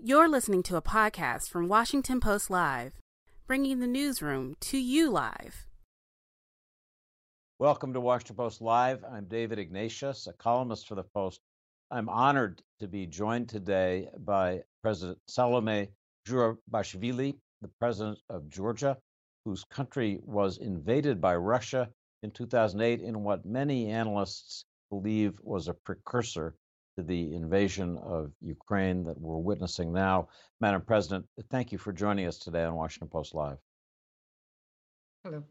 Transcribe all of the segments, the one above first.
You're listening to a podcast from Washington Post Live, bringing the newsroom to you live. Welcome to Washington Post Live. I'm David Ignatius, a columnist for the Post. I'm honored to be joined today by President Salome Zourabichvili, the president of Georgia, whose country was invaded by Russia in 2008 in what many analysts believe was a precursor the invasion of Ukraine that we're witnessing now. Madam President, thank you for joining us today on Washington Post Live. Hello.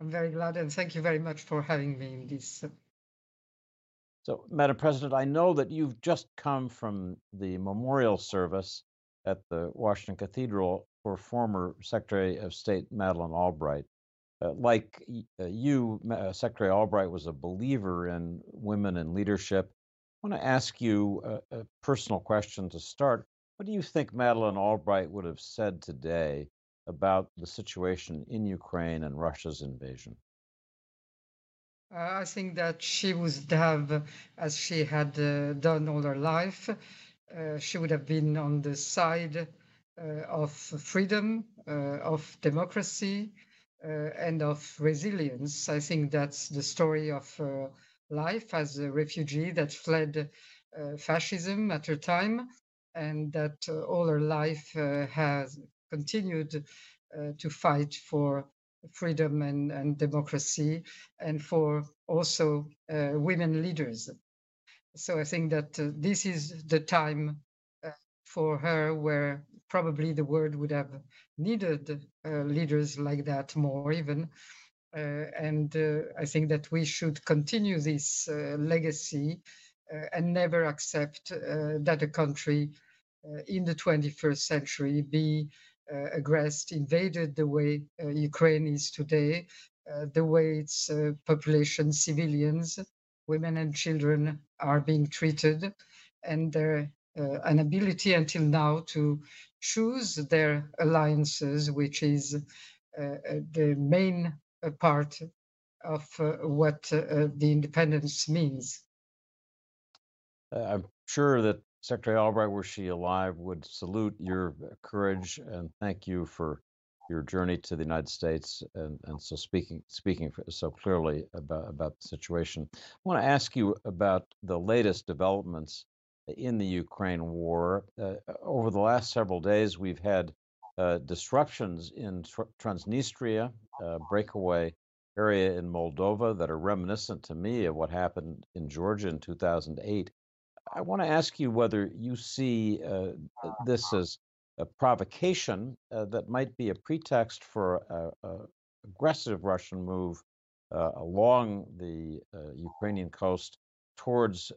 I'm very glad and thank you very much for having me in this. Uh, so, Madam President, I know that you've just come from the memorial service at the Washington Cathedral for former Secretary of State Madeleine Albright. Uh, like uh, you, uh, Secretary Albright was a believer in women and leadership want to ask you a, a, personal question to start. What do you think Madeleine Albright would have said today about the situation in Ukraine and Russia's invasion? Uh, I think that she would have, as she had uh, done all her life, uh, she would have been on the side uh, of freedom, uh, of democracy, uh, and of resilience. I think that's the story of life as a refugee that fled uh, fascism at her time and that uh, all her life uh, has continued uh, to fight for freedom and, and democracy and for also uh, women leaders. So I think that uh, this is the time for her where probably the world would have needed leaders like that more even uh, Uh, and uh, I think that we should continue this uh, legacy uh, and never accept uh, that a country in the 21st century be aggressed, invaded the way Ukraine is today, the way its population, civilians, women and children are being treated, and their uh, until now to choose their alliances, which is uh, the main a part of uh, what uh, the independence means. Uh, I'm sure that Secretary Albright, were she alive, would salute your courage and thank you for your journey to the United States and, and so speaking speaking so clearly about, about the situation. I want to ask you about the latest developments in the Ukraine war. Uh, over the last several days, we've had uh, disruptions in Transnistria, uh, breakaway area in Moldova that are reminiscent to me of what happened in Georgia in 2008. I want to ask you whether you see uh, this as a provocation uh, that might be a pretext for an aggressive Russian move uh, along the uh, Ukrainian coast towards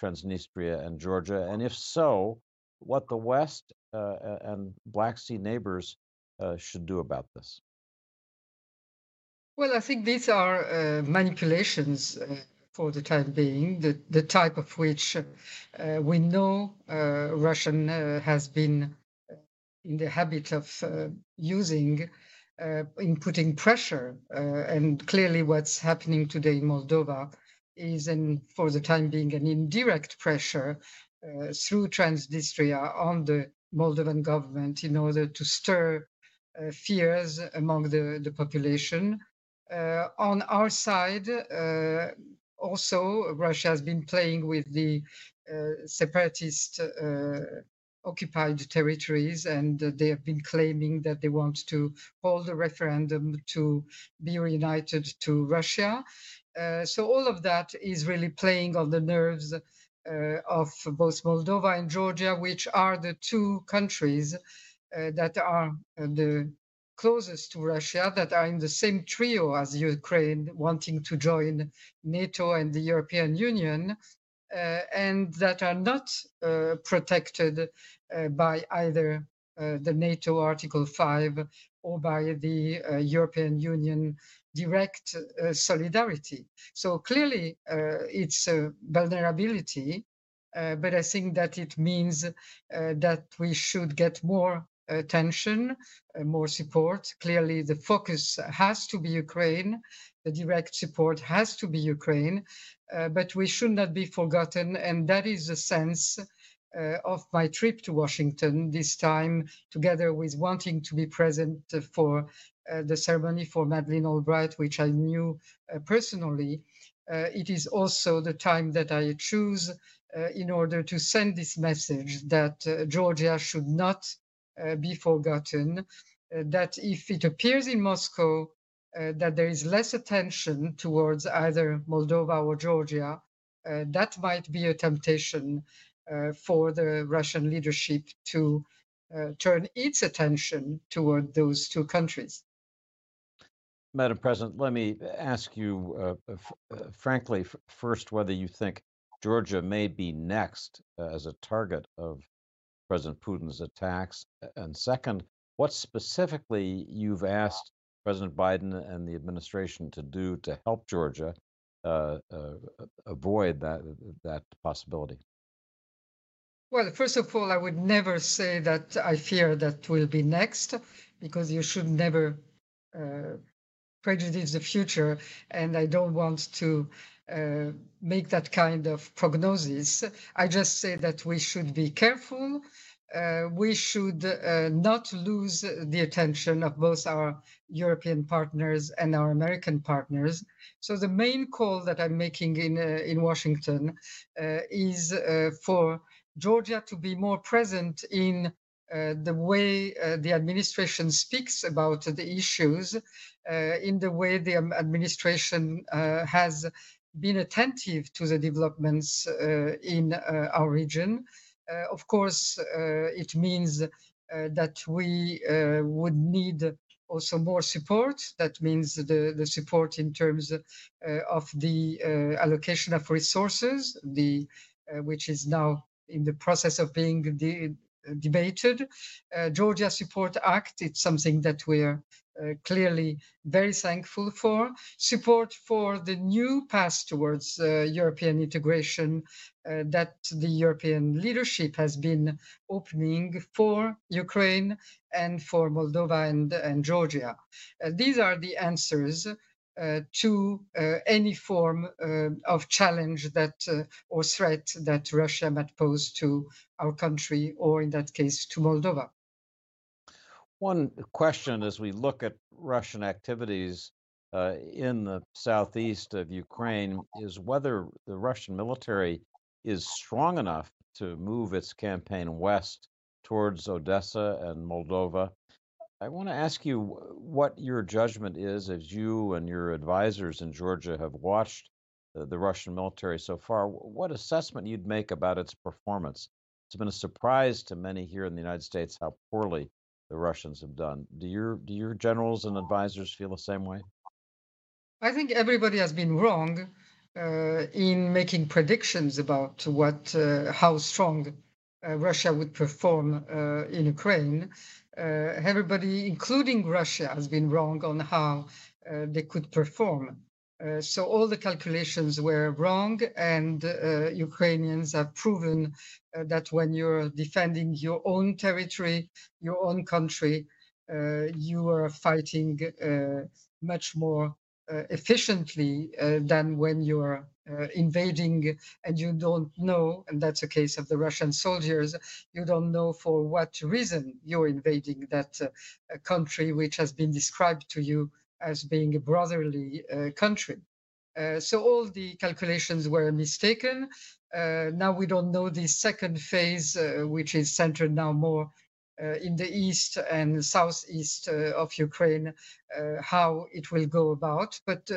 Transnistria and Georgia, and if so, what the West uh, and Black Sea neighbors uh, should do about this? Well, I think these are uh, manipulations for the time being, the, the type of which uh, we know uh, Russian uh, has been in the habit of using in putting pressure. and clearly, what's happening today in Moldova is, an, for the time being, an indirect pressure through Transnistria on the Moldovan government in order to stir uh, fears among the, the population. Uh, on our side, uh, also, Russia has been playing with the separatist occupied territories, and they have been claiming that they want to hold a referendum to be reunited to Russia. Uh, so all of that is really playing on the nerves uh, of both Moldova and Georgia, which are the two countries uh, that are uh, the closest to Russia, that are in the same trio as Ukraine, wanting to join NATO and the European Union, uh, and that are not uh, protected uh, by either the NATO Article 5 or by the European Union direct uh, solidarity. So clearly, uh, it's a vulnerability, uh, but I think that it means uh, that we should get more attention, uh, more support. Clearly, the focus has to be Ukraine. The direct support has to be Ukraine, uh, but we should not be forgotten, and that is the sense uh, of my trip to Washington, this time together with wanting to be present for uh, the ceremony for Madeleine Albright, which I knew uh, personally. Uh, it is also the time that I choose in order to send this message that Georgia should not be forgotten, that if it appears in Moscow that there is less attention towards either Moldova or Georgia, that might be a temptation uh, for the Russian leadership to uh, turn its attention toward those two countries. Madam President, let me ask you uh, uh, frankly first whether you think Georgia may be next uh, as a target of President Putin's attacks, and second, what specifically you've asked President Biden and the administration to do to help Georgia uh, avoid that that possibility. Well, first of all, I would never say that I fear that will be next, because you should never uh, prejudice the future, and I don't want to uh, make that kind of prognosis. I just say that we should be careful. Uh, we should uh, not lose the attention of both our European partners and our American partners. So the main call that I'm making in uh, in Washington uh, is for Georgia to be more present in uh, the way uh, the administration speaks about the issues, uh, in the way the administration uh, has been attentive to the developments uh, in uh, our region. Uh, of course, uh, it means uh, that we would need also more support. That means the, the support in terms of the allocation of resources, the which is now in the process of being de debated. Uh, Georgia Support Act, it's something that we're uh, clearly very thankful for. Support for the new path towards uh, European integration uh, that the European leadership has been opening for Ukraine and for Moldova and, and Georgia. Uh, these are the answers uh, to uh, any form uh, of challenge that or threat that Russia might pose to our country, or in that case, to Moldova. One question as we look at Russian activities uh, in the southeast of Ukraine is whether the Russian military is strong enough to move its campaign west towards Odessa and Moldova I want to ask you what your judgment is as you and your advisors in Georgia have watched the, the Russian military so far. What assessment you'd make about its performance? It's been a surprise to many here in the United States how poorly the Russians have done. Do your do your generals and advisors feel the same way? I think everybody has been wrong uh, in making predictions about what uh, how strong uh, Russia would perform uh, in Ukraine everybody, including Russia, has been wrong on how uh, they could perform. Uh, so all the calculations were wrong, and uh, Ukrainians have proven uh, that when you're defending your own territory, your own country, uh, you are fighting much more efficiently than when you're uh, invading and you don't know, and that's a case of the Russian soldiers, you don't know for what reason you're invading that uh, country which has been described to you as being a brotherly uh, country. Uh, so all the calculations were mistaken. Uh, now we don't know the second phase, uh, which is centered now more in the east and southeast of Ukraine, how it will go about. But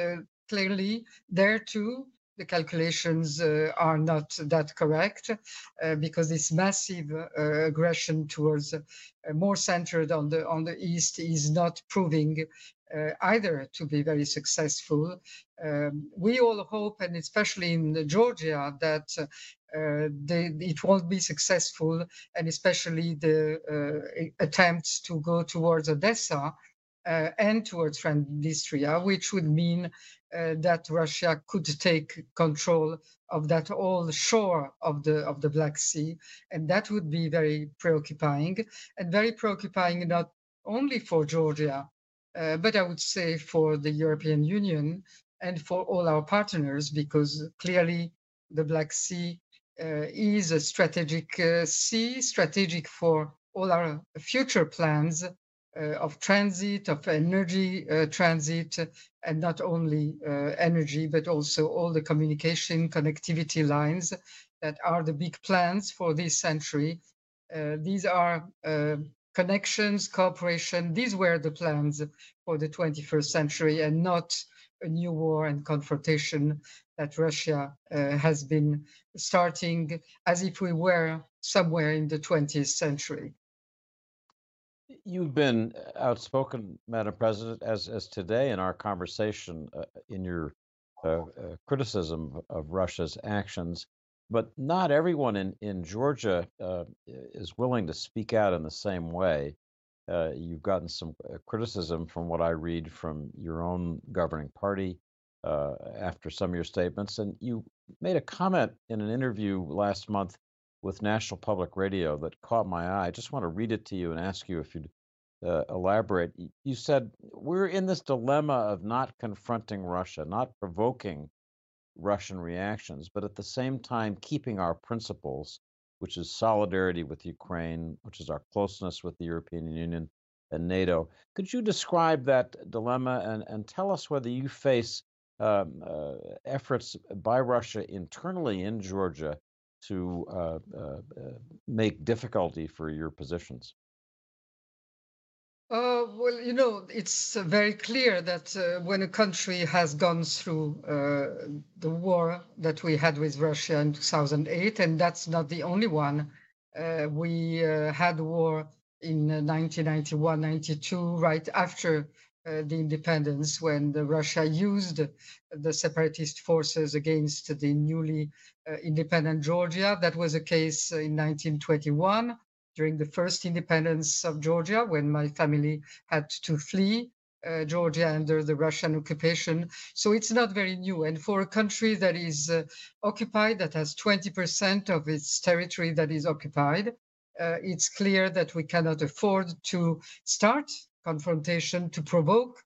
clearly, there too, the calculations uh, are not that correct uh, because this massive uh, aggression towards more centered on the on the east is not proving uh, either to be very successful. Um, we all hope, and especially in Georgia, that uh, it won't be successful, and especially the uh, attempts to go towards Odessa and towards Transnistria, which would mean uh, that Russia could take control of that whole shore of the of the Black Sea, and that would be very preoccupying and very preoccupying not only for Georgia, uh, but I would say for the European Union and for all our partners, because clearly the Black Sea is a strategic sea, strategic for all our future plans uh, of transit, of energy uh, transit, and not only uh, energy, but also all the communication connectivity lines that are the big plans for this century. these are connections, cooperation. These were the plans for the 21st century and not a new war and confrontation that Russia uh, has been starting as if we were somewhere in the 20th century you've been uh, outspoken, Madam President, as as today in our conversation uh, in your uh, uh, criticism of Russia's actions. But not everyone in in Georgia uh, is willing to speak out in the same way. Uh, you've gotten some criticism from what I read from your own governing party after some of your statements, and you made a comment in an interview last month with National Public Radio that caught my eye. I just want to read it to you and ask you if you'd uh, elaborate. You said we're in this dilemma of not confronting Russia, not provoking Russian reactions, but at the same time keeping our principles, which is solidarity with Ukraine, which is our closeness with the European Union and NATO. Could you describe that dilemma and, and tell us whether you face um, uh, efforts by Russia internally in Georgia to uh, uh, uh, make difficulty for your positions? Uh, well, you know, it's uh, very clear that uh, when a country has gone through the war that we had with Russia in 2008, and that's not the only one, we had war in 1991 92, right after the independence, when the Russia used the separatist forces against the newly independent Georgia. That was a case in 1921 during the first independence of Georgia when my family had to flee uh, Georgia under the Russian occupation. So it's not very new. And for a country that is uh, occupied, that has 20% of its territory that is occupied, uh, it's clear that we cannot afford to start confrontation, to provoke,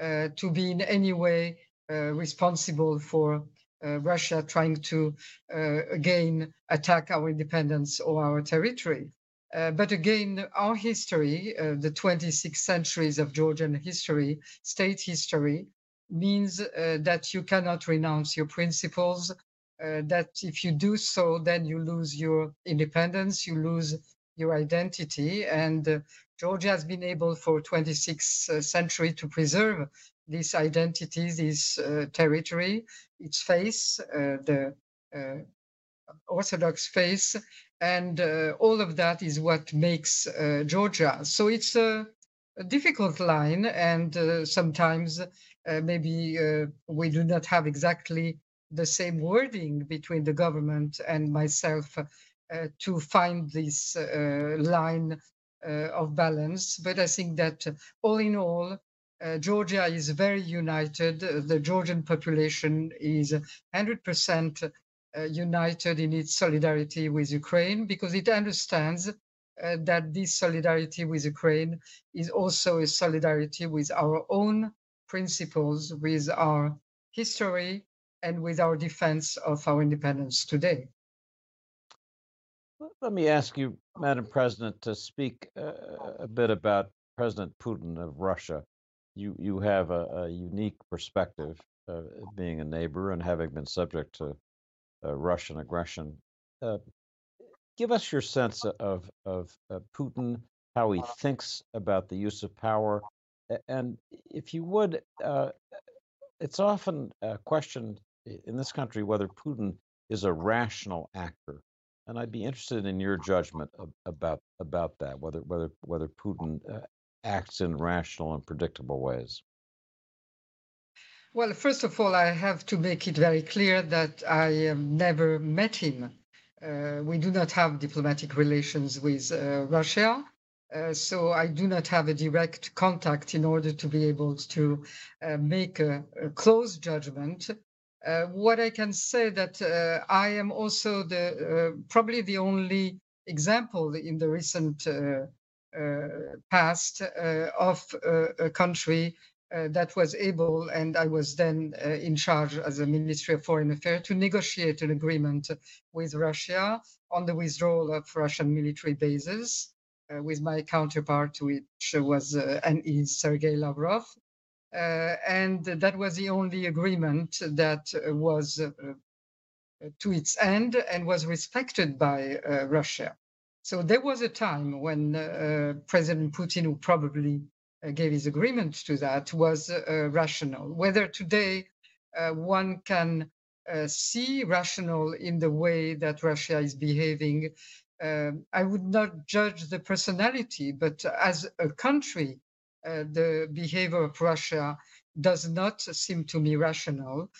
uh, to be in any way uh, responsible for uh, Russia trying to again attack our independence or our territory. Uh, but again, our history, uh, the 26 centuries of Georgian history, state history, means uh, that you cannot renounce your principles, uh, that if you do so, then you lose your independence, you lose your identity. And uh, Georgia has been able for 26 century to preserve this identity, this territory, its face, the Orthodox face, and uh, all of that is what makes uh, Georgia. So it's a, a difficult line, and uh, sometimes uh, maybe uh, we do not have exactly the same wording between the government and myself uh, Uh, to find this uh, line uh, of balance. But I think that all in all, Georgia is very united. The Georgian population is 100% uh, united in its solidarity with Ukraine because it understands uh, that this solidarity with Ukraine is also a solidarity with our own principles, with our history, and with our defense of our independence today. Let me ask you, Madam President, to speak uh, a bit about President Putin of Russia. You you have a, a unique perspective, uh, being a neighbor and having been subject to uh, Russian aggression. Uh, give us your sense of of uh, Putin, how he thinks about the use of power, and if you would, uh, it's often questioned in this country whether Putin is a rational actor, and I'd be interested in your judgment about about that, whether whether whether Putin uh, acts in rational and predictable ways. Well, first of all, I have to make it very clear that I have never met him. Uh, we do not have diplomatic relations with uh, Russia. Uh, so I do not have a direct contact in order to be able to uh, make a, a, close judgment. Uh, what I can say that uh, I am also the probably the only example in the recent past of a country uh, that was able, and I was then uh, in charge as a Ministry of Foreign Affairs to negotiate an agreement with Russia on the withdrawal of Russian military bases uh, with my counterpart, which was uh, and is Sergei Lavrov. Uh, and that was the only agreement that was to its end and was respected by Russia. So there was a time when President Putin, who probably gave his agreement to that was uh, rational. Whether today uh, one can uh, see rational in the way that Russia is behaving, um, I would not judge the personality, but as a country, the behavior of Russia does not seem to me rational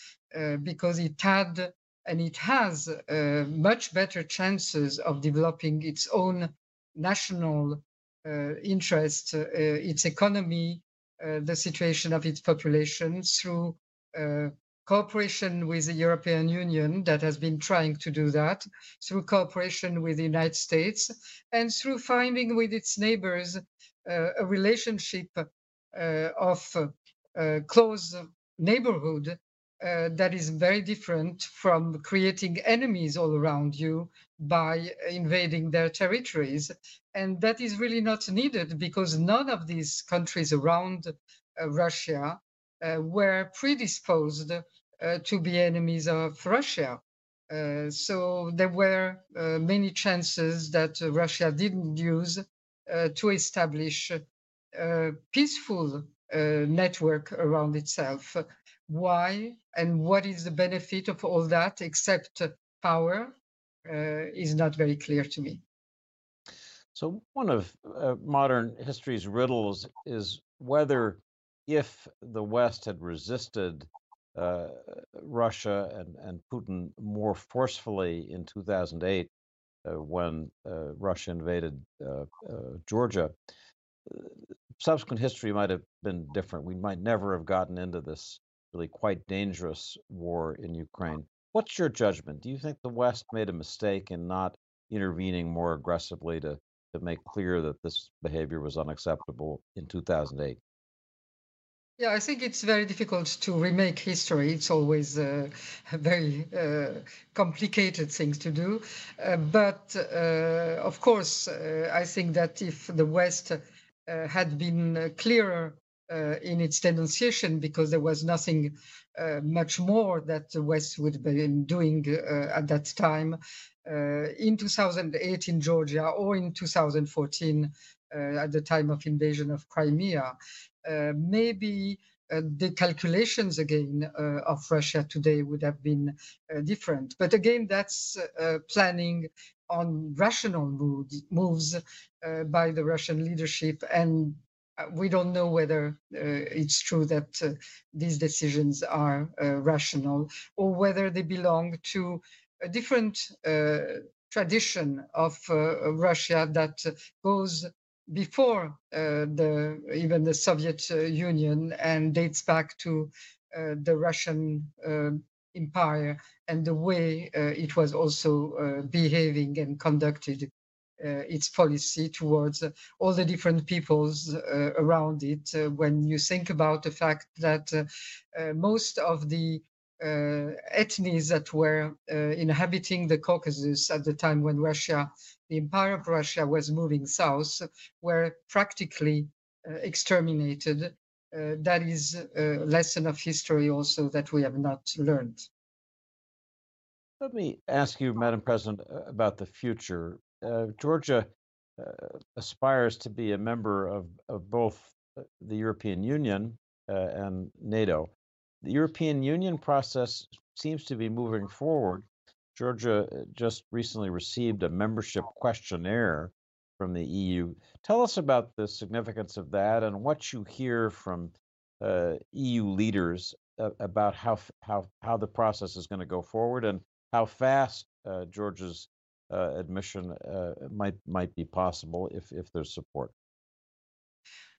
because it had and it has uh, much better chances of developing its own national uh, uh, its economy, uh, the situation of its population through cooperation with the European Union that has been trying to do that, through cooperation with the United States, and through finding with its neighbors uh, a relationship uh, of uh, close neighborhood that is very different from creating enemies all around you by invading their territories. And that is really not needed because none of these countries around uh, Russia uh, were predisposed uh, to be enemies of Russia. Uh, so there were uh, many chances that Russia didn't use uh, to establish a peaceful network around itself. Why and what is the benefit of all that except power uh, is not very clear to me. So, one of uh, modern history's riddles is whether, if the West had resisted uh, Russia and, and Putin more forcefully in 2008, uh, when uh, Russia invaded uh, Georgia, subsequent history might have been different. We might never have gotten into this really quite dangerous war in Ukraine. What's your judgment? Do you think the West made a mistake in not intervening more aggressively to, to make clear that this behavior was unacceptable in 2008? Yeah, I think it's very difficult to remake history. It's always uh, a very uh, complicated thing to do. Uh, but uh, of course, uh, I think that if the West uh, had been clearer in its denunciation, because there was nothing much more that the West would have been doing at that time in 2008 in Georgia or in 2014 at the time of invasion of Crimea. maybe uh, the calculations again uh, of Russia today would have been uh, different. But again, that's planning on rational mood, moves by the Russian leadership and uh, we don't know whether uh, it's true that uh, these decisions are uh, rational or whether they belong to a different uh, tradition of uh, Russia that goes before the even the Soviet Union and dates back to the Russian empire and the way it was also behaving and conducted uh, its policy towards uh, all the different peoples uh, around it. when you think about the fact that most of the uh, ethnies that were uh, inhabiting the Caucasus at the time when Russia, the Empire of Russia, was moving south, were practically uh, exterminated. that is a lesson of history also that we have not learned. Let me ask you, Madam President, about the future uh, Georgia uh, aspires to be a member of, of both uh, the European Union uh, and NATO. The European Union process seems to be moving forward. Georgia uh, just recently received a membership questionnaire from the EU. Tell us about the significance of that and what you hear from uh, EU leaders about how how how the process is going to go forward and how fast Georgia's uh, admission uh, might might be possible if if there's support?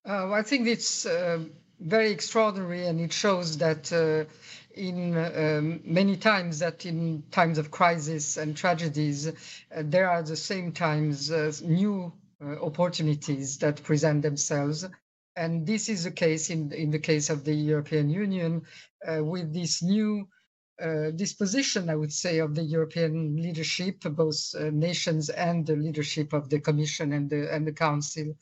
Uh, I think it's um, very extraordinary, and it shows that uh, in um, many times that in times of crisis and tragedies, uh, there are the same times uh, new opportunities that present themselves. And this is the case in, in the case of the European Union uh, with this new uh, disposition, I would say, of the European leadership, both uh, nations and the leadership of the Commission and the, and the Council, uh,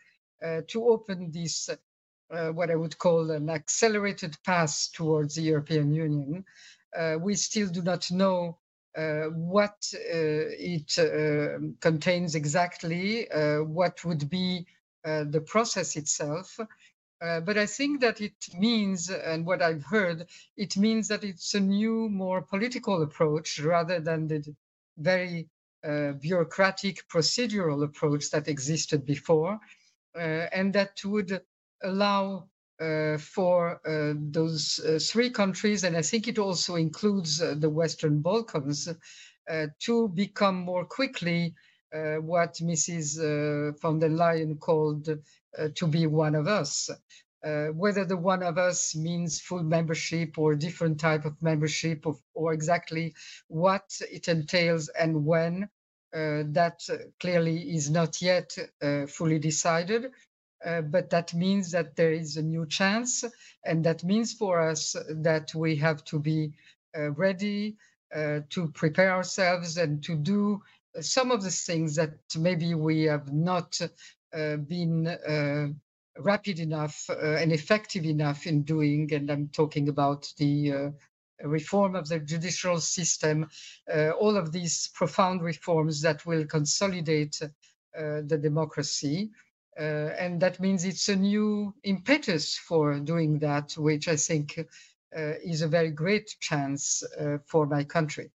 to open this, uh, what I would call an accelerated path towards the European Union. Uh, we still do not know what it contains exactly, what would be the process itself. Uh, but I think that it means, and what I've heard, it means that it's a new, more political approach rather than the very uh, bureaucratic procedural approach that existed before, uh, and that would allow uh, for uh, those three countries, and I think it also includes the Western Balkans, to become more quickly what Mrs. von der Leyen called uh, to be one of us. Uh, whether the one of us means full membership or different type of membership of, or exactly what it entails and when, uh, that clearly is not yet uh, fully decided. Uh, but that means that there is a new chance, and that means for us that we have to be uh, ready to prepare ourselves and to do some of the things that maybe we have not uh, been uh, rapid enough uh, and effective enough in doing, and I'm talking about the reform of the judicial system, all of these profound reforms that will consolidate the democracy. Uh, and that means it's a new impetus for doing that, which I think uh, is a very great chance uh, for my country.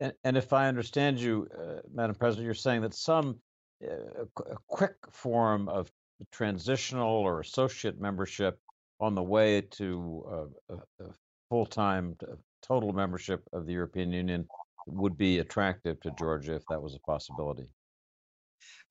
And, and, if I understand you, Madam President, you're saying that some a, a quick form of transitional or associate membership on the way to a full-time total membership of the European Union would be attractive to Georgia if that was a possibility.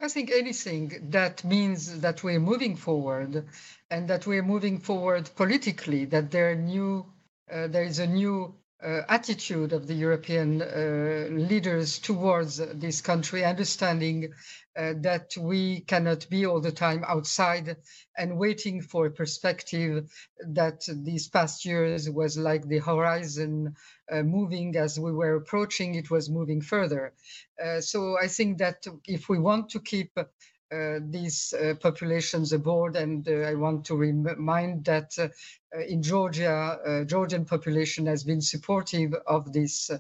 I think anything that means that we're moving forward and that we're moving forward politically, that there are new, uh, there is a new uh, attitude of the European uh, leaders towards this country, understanding uh, that we cannot be all the time outside and waiting for a perspective that these past years was like the horizon uh, moving as we were approaching, it was moving further. Uh, so I think that if we want to keep these uh, populations aboard. And uh, I want to remind that in Georgia, Georgian population has been supportive of this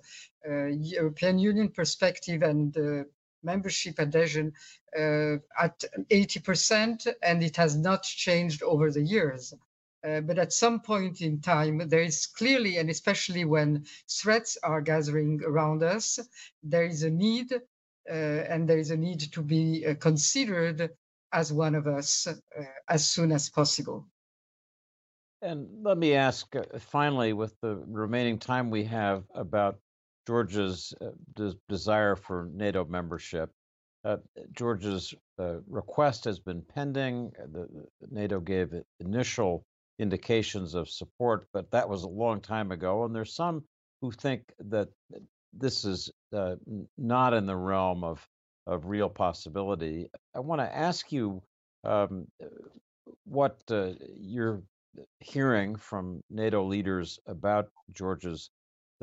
European Union perspective and membership adhesion uh, at 80%, and it has not changed over the years. Uh, but at some point in time, there is clearly, and especially when threats are gathering around us, there is a need uh, and there is a need to be uh, considered as one of us uh, as soon as possible. And let me ask finally, with the remaining time we have, about Georgia's de- desire for NATO membership. Uh, Georgia's uh, request has been pending. The, NATO gave initial indications of support, but that was a long time ago. And there's some who think that this is uh, not in the realm of of real possibility. I want to ask you um, what uh, you're hearing from NATO leaders about Georgia's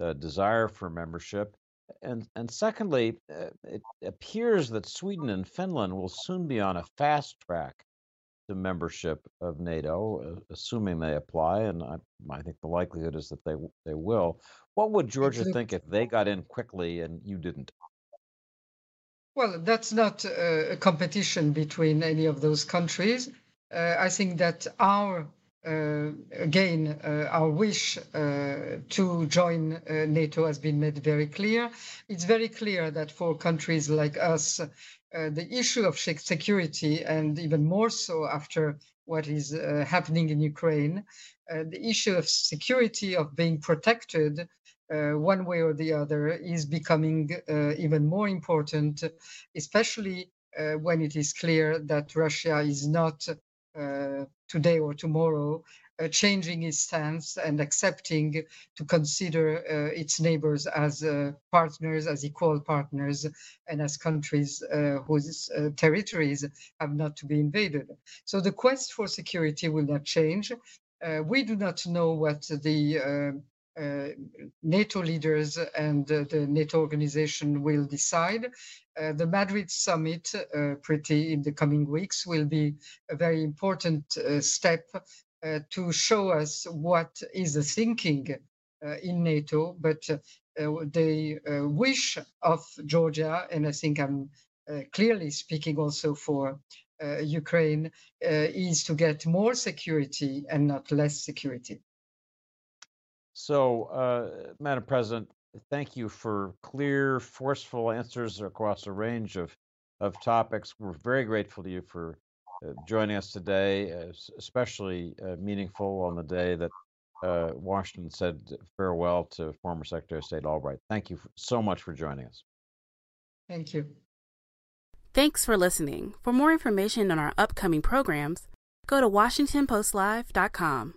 uh, desire for membership, and and secondly, uh, it appears that Sweden and Finland will soon be on a fast track to membership of NATO, uh, assuming they apply, and I, I think the likelihood is that they they will. What would Georgia think if they got in quickly and you didn't? Well, that's not a competition between any of those countries. Uh, I think that our uh, again, uh, our wish uh, to join uh, NATO has been made very clear. It's very clear that for countries like us, uh, the issue of security, and even more so after what is uh, happening in Ukraine, the issue of security, of being protected one way or the other, is becoming even more important, especially when it is clear that Russia is not uh, today or tomorrow uh, changing its stance and accepting to consider uh, its neighbors as uh, partners, as equal partners, and as countries uh, whose uh, territories have not to be invaded. So the quest for security will not change. Uh, we do not know what the uh, NATO leaders and uh, the NATO organization will decide. Uh, the Madrid summit, pretty in the coming weeks, will be a very important step to show us what is the thinking in NATO, but the wish of Georgia, and I think I'm clearly speaking also for uh, Ukraine uh, is to get more security and not less security. So, uh, Madam President, thank you for clear, forceful answers across a range of, of topics. We're very grateful to you for uh, joining us today, uh, especially uh, meaningful on the day that uh, Washington said farewell to former Secretary of State Albright. Thank you so much for joining us. Thank you. Thanks for listening. For more information on our upcoming programs, go to WashingtonPostLive.com.